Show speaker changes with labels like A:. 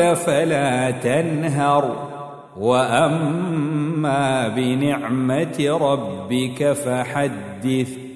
A: فلا تنهر. وأما بنعمة ربك فحدث.